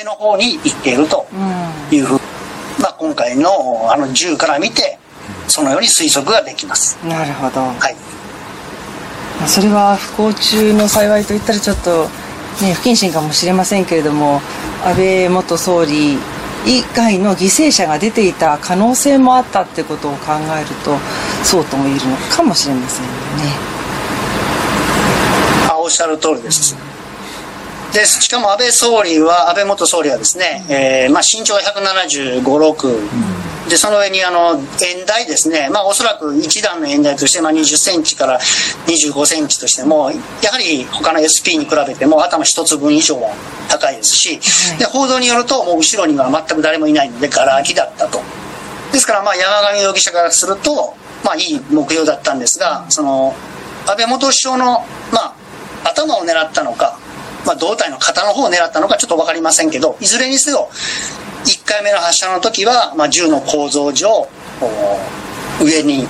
上の方に行っているというふう、まあ、今回のあの銃から見てそのように推測ができます。なるほど、はい、それは不幸中の幸いといったらちょっと、ね、不謹慎かもしれませんけれども安倍元総理以外の犠牲者が出ていた可能性もあったってことを考えるとそうとも言えるのかもしれませんよね。あおっしゃる通りです。でしかも安倍総理は安倍元総理はですね、えーまあ、身長が175、6、でその上にあの円台ですね、まあ、おそらく1段の円台として、まあ、20センチから25センチとしてもやはり他の SP に比べても頭一つ分以上は高いですし、で報道によるともう後ろには全く誰もいないのでがら空きだったと。ですからまあ山上容疑者からすると、まあ、いい目標だったんですがその安倍元首相の、まあ、頭を狙ったのかまあ、胴体の型の方を狙ったのかちょっと分かりませんけどいずれにせよ1回目の発射の時は、まあ、銃の構造上上に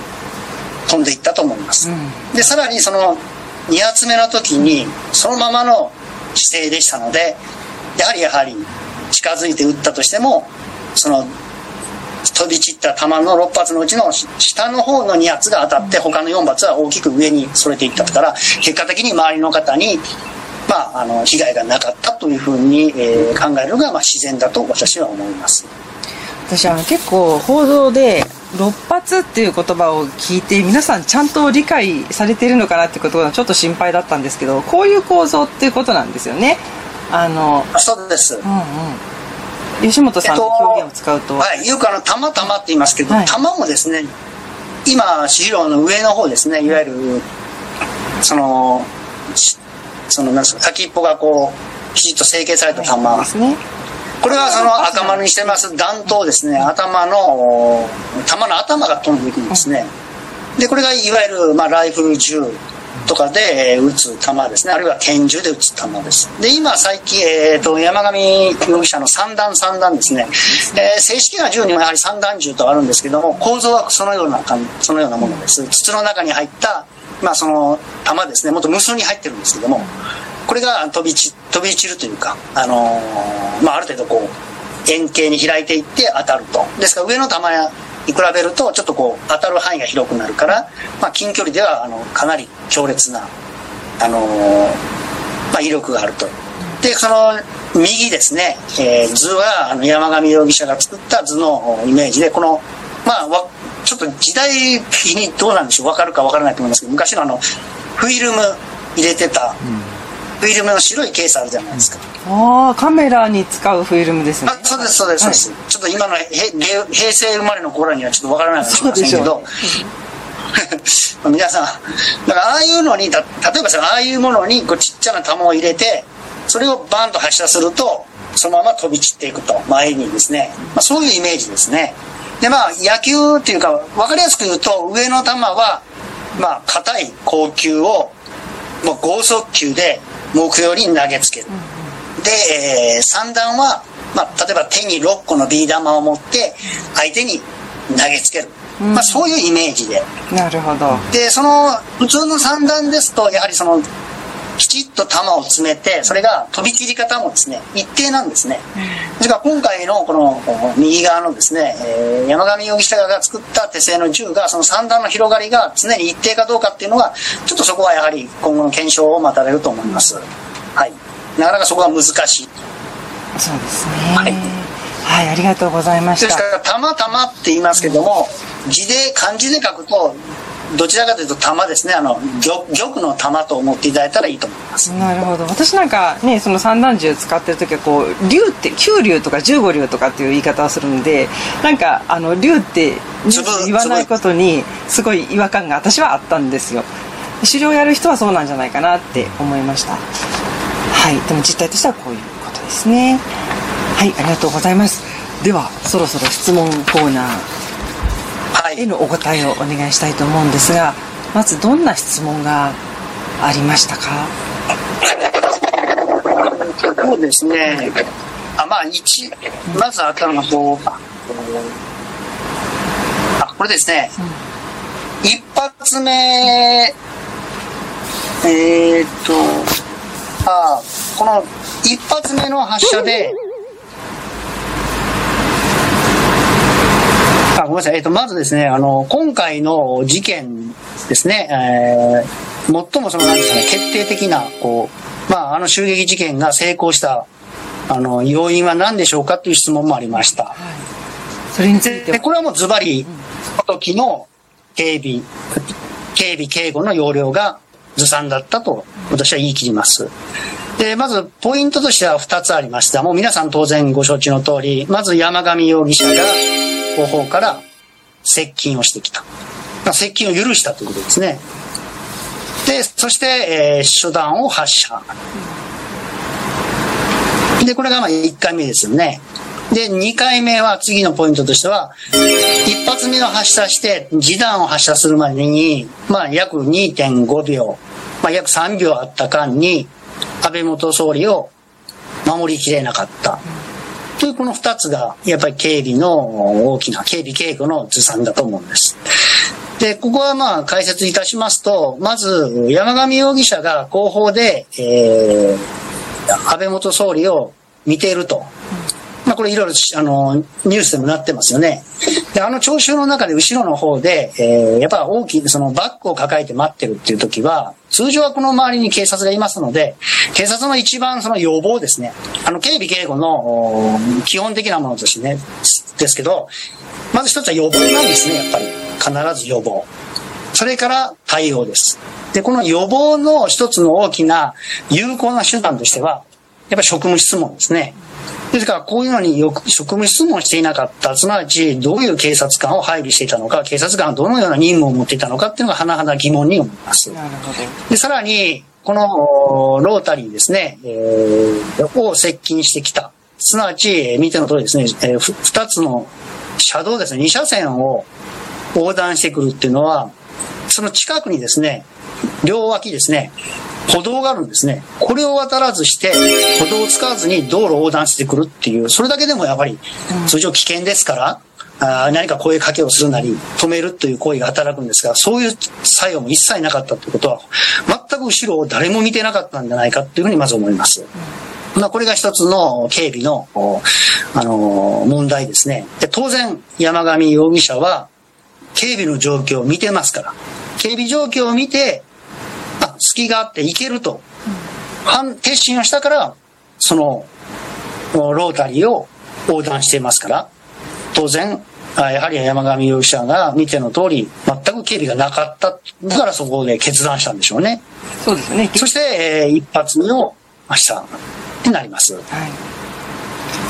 飛んでいったと思います、うん、でさらにその2発目の時にそのままの姿勢でしたのでやはりやはり近づいて撃ったとしてもその飛び散った弾の6発のうちの下の方の2発が当たって他の4発は大きく上にそれていったから結果的に周りの方にまあ、あの被害がなかったというふうに、えー、考えるのが、まあ、自然だと私は思います。私は結構報道で6発っていう言葉を聞いて皆さんちゃんと理解されているのかなってことがちょっと心配だったんですけどこういう構造っていうことなんですよね。あのそうです、うんうん。吉本さんの表現を使うと、えっと、はい、よくあの「たまたま」って言いますけど、はい、玉もですね今資料の上の方ですねいわゆるそのそのなんですか先っぽがこうきちっと成形された玉、はいね、これはその赤丸にしてます。弾頭ですね。頭の弾の頭が飛んでいくんですね。でこれがいわゆる、まあ、ライフル銃とかで撃つ弾ですね。あるいは拳銃で撃つ弾です。で今最近、えーと、山上容疑者の三段三段ですね、えー、正式な銃にもやはり三段銃とあるんですけども構造はそのようなそのようなものです。筒の中に入ったまあ、その弾ですね。もっと無数に入ってるんですけどもこれが飛び散飛び散るというか、あのー、まあ、ある程度こう円形に開いていって当たると。ですから上の弾に比べるとちょっとこう当たる範囲が広くなるから、まあ、近距離ではあのかなり強烈な、あのー、まあ、威力があると。でその右ですね、えー、図はあの山上容疑者が作った図のイメージでこのまあちょっと時代的にどうなんでしょう？分かるか分からないと思いますけど昔のあのフィルム入れてた、フィルムの白いケースあるじゃないですか、うん、ああカメラに使うフィルムですね。あそうですそうです、はい、そうです。ちょっと今の平成生まれの頃にはちょっと分からないかもしれませんけど 皆さんだからああいうのに例えばさああいうものにこうちっちゃな弾を入れてそれをバンと発射するとそのまま飛び散っていくと。前にですね、まあ、そういうイメージですねでまあ野球っていうか分かりやすく言うと上の球はまあ硬い高球をもう剛速球で目標に投げつける、で、えー、3段は、まあ、例えば手に6個のビー玉を持って相手に投げつける、まあ、そういうイメージで。なるほど。でその普通の3段ですとやはりそのきちっと弾を詰めてそれが飛び切り方もですね一定なんですね。ですから今回のこの右側のですね、えー、山上容疑者が作った手製の銃がその三段の広がりが常に一定かどうかっていうのはちょっとそこはやはり今後の検証を待たれると思います。はい。なかなかそこは難しい。そうですね。はいはい、ありがとうございました。ですから、たまたまって言いますけども、字で、漢字で書くと、どちらかというと玉ですね。あの玉玉の玉と思っていただいたらいいと思います。なるほど。私なんかねその三段銃使ってる時はこう竜って九竜とか十五竜とかっていう言い方をするんでなんかあの竜って言わないことにすごい違和感が私はあったんですよ。狩猟やる人はそうなんじゃないかなって思いました。はい。でも実態としてはこういうことですねはいありがとうございます。ではそろそろ質問コーナーへのお答えをお願いしたいと思うんですがまずどんな質問がありましたか？そうですね。あまあ一まずあったのがこうあこれですね、うん、一発目。えー、っとあこの一発目の発射であごめんなさい、えっと、まずですね、あの、今回の事件ですね、えー、最もその、なんですかね、決定的な、こう、まあ、あの襲撃事件が成功した、あの、要因は何でしょうかという質問もありました。はい、それについてで、これはもうズバリ、その時の警備、警備警護の要領がずさんだったと、私は言い切ります。で、まず、ポイントとしては2つありました。もう皆さん当然ご承知の通り、まず山上容疑者が後方から接近をしてきたま。接近を許したということですね。で、そして、えー、初弾を発射。で、これがまあ1回目ですよね。で、2回目は次のポイントとしては、1発目を発射して、示弾を発射するまでに、まあ約2.5秒、まあ約3秒あった間に、安倍元総理を守りきれなかった。というこの2つが、やっぱり警備の大きな、警備稽古のずさんだと思うんです。で、ここはまあ解説いたしますと、まず山上容疑者が後方で、えー、安倍元総理を見ていると。まあ、これいろいろあのニュースでもなってますよね。で、あの聴衆の中で後ろの方で、えー、やっぱ大きい、そのバッグを抱えて待ってるっていう時は、通常はこの周りに警察がいますので、警察の一番その予防ですね。あの、警備警護の基本的なものとしてね、ですけど、まず一つは予防なんですね、やっぱり。必ず予防。それから対応です。で、この予防の一つの大きな有効な手段としては、やっぱ職務質問ですね。ですから、こういうのによく職務質問していなかった、すなわち、どういう警察官を配備していたのか、警察官はどのような任務を持っていたのかっていうのが、甚だ疑問に思います。なるほど。で、さらに、このロータリーですね、えー、を接近してきた。すなわち、見ての通りですね、えー、2つの車道ですね、2車線を横断してくるっていうのは、その近くにですね、両脇ですね、歩道があるんですね。これを渡らずして、歩道を使わずに道路を横断してくるっていう、それだけでもやっぱり通常危険ですから、あ何か声かけをするなり、止めるという行為が働くんですが、そういう作用も一切なかったということは、全く後ろを誰も見てなかったんじゃないかというふうにまず思います。まあ、これが一つの警備の、あの問題ですね。で当然、山上容疑者は、警備の状況を見てますから、警備状況を見て、あ、隙があって行けると、反、決心をしたから、その、ロータリーを横断していますから、当然、やはり山上容疑者が見ての通り、全く警備がなかった。だからそこで決断したんでしょうね。そうですね。そして、えー、一発目を明日ってなります。はい。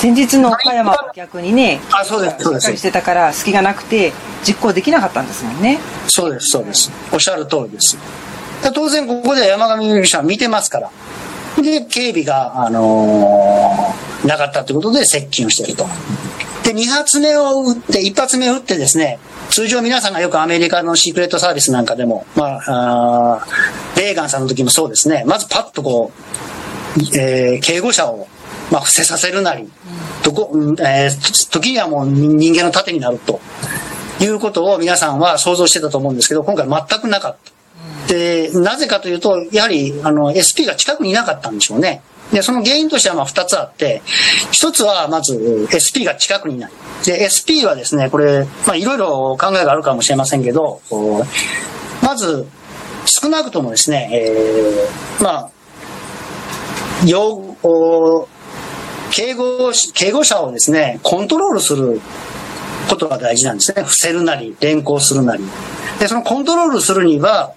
前日の岡山は逆にね、あ、そうです、そうです。してたから隙がなくて実行できなかったんですもんね。そうです、そうです。おっしゃる通りです。当然ここで山上容疑者は見てますから。で、警備が、あのー、なかったということで接近をしていると。で、2発目を撃って、1発目を撃ってですね、通常皆さんがよくアメリカのシークレットサービスなんかでも、まあ、あレーガンさんの時もそうですね、まずパッとこう、えー、警護車を、まあ、伏せさせるなり、どこ、えー、時にはもう人間の盾になるということを皆さんは想像してたと思うんですけど、今回全くなかった。で、なぜかというと、やはり、あの、SP が近くにいなかったんでしょうね。で、その原因としてはまあ2つあって、1つはまず SP が近くにない。で、SP はですね、これ、まあいろいろ考えがあるかもしれませんけど、まず、少なくともですね、えー、まあ、用、敬語、敬語者をですね、コントロールすることが大事なんですね。伏せるなり、連行するなり。で、そのコントロールするには、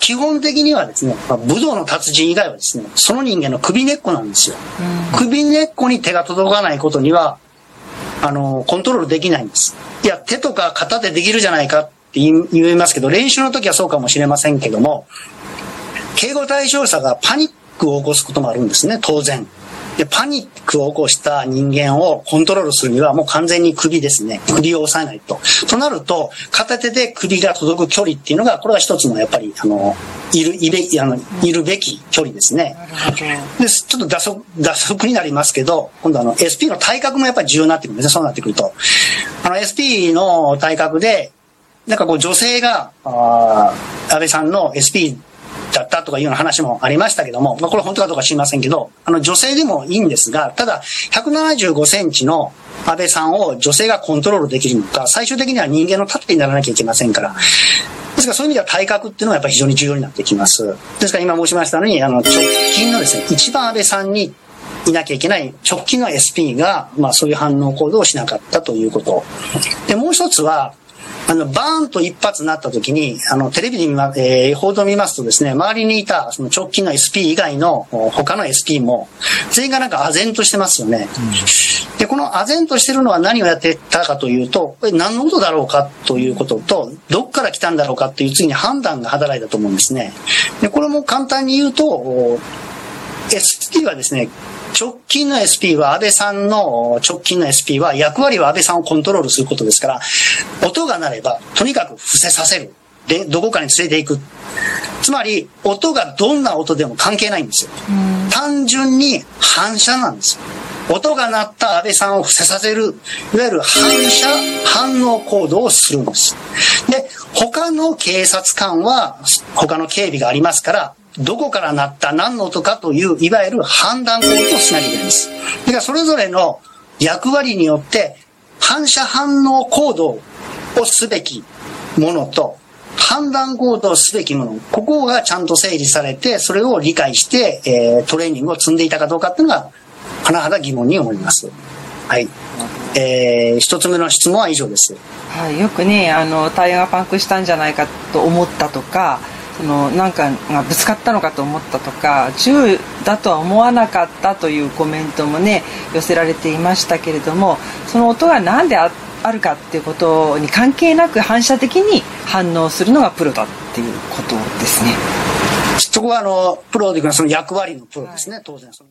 基本的にはですね、まあ、武道の達人以外はですね、その人間の首根っこなんですよ。首根っこに手が届かないことには、あの、コントロールできないんです。いや、手とか肩でできるじゃないかって言いますけど、練習の時はそうかもしれませんけども、敬語対象者がパニックを起こすこともあるんですね、当然。で、パニックを起こした人間をコントロールするにはもう完全に首ですね。首を押さえないと。となると、片手で首が届く距離っていうのが、これは一つのやっぱり、あの、いる、いべ、あの、いるべき距離ですね。で、ちょっと打足、打足になりますけど、今度あの、SP の体格もやっぱり重要になってくるんですね。そうなってくると。あの、SP の体格で、なんかこう女性が、あ安倍さんの SP だったとかいうような話もありましたけども、まあ、これ本当かどうか知りませんけど、あの女性でもいいんですが、ただ175センチの安倍さんを女性がコントロールできるのか、最終的には人間の盾にならなきゃいけませんから。ですからそういう意味では体格っていうのはやっぱり非常に重要になってきます。ですから今申しましたように、あの直近のですね、一番安倍さんにいなきゃいけない直近の SP が、まあそういう反応行動をしなかったということ。で、もう一つは、あの、バーンと一発になった時に、あの、テレビで見ま、えー、報道を見ますとですね、周りにいた、その直近の SP 以外の他の SP も、全員がなんか唖然としてますよね。うん、で、この唖然としてるのは何をやってたかというと、これ何のことだろうかということと、どっから来たんだろうかという次に判断が働いたと思うんですね。で、これも簡単に言うと、SP はですね、直近の SP は安倍さんの直近の SP は役割は安倍さんをコントロールすることですから、音が鳴ればとにかく伏せさせる。で、どこかに連れていく。つまり、音がどんな音でも関係ないんですよ。単純に反射なんですよ。音が鳴った安倍さんを伏せさせる、いわゆる反射反応行動をするんです。で、他の警察官は他の警備がありますから、どこから鳴った何の音かという、いわゆる判断行動をしなきゃいけないんです。だからそれぞれの役割によって、反射反応行動をすべきものと、判断行動すべきもの、ここがちゃんと整理されて、それを理解して、えー、トレーニングを積んでいたかどうかっていうのが、甚だ疑問に思います。はい。えー、一つ目の質問は以上です。はい、よくね、あの、タイヤがパンクしたんじゃないかと思ったとか、そのなんかがぶつかったのかと思ったとか銃だとは思わなかったというコメントもね寄せられていましたけれどもその音が何であるかっていうことに関係なく反射的に反応するのがプロだっていうことですね。そこはあのプロでいうかその役割のプロですね、はい、当然その。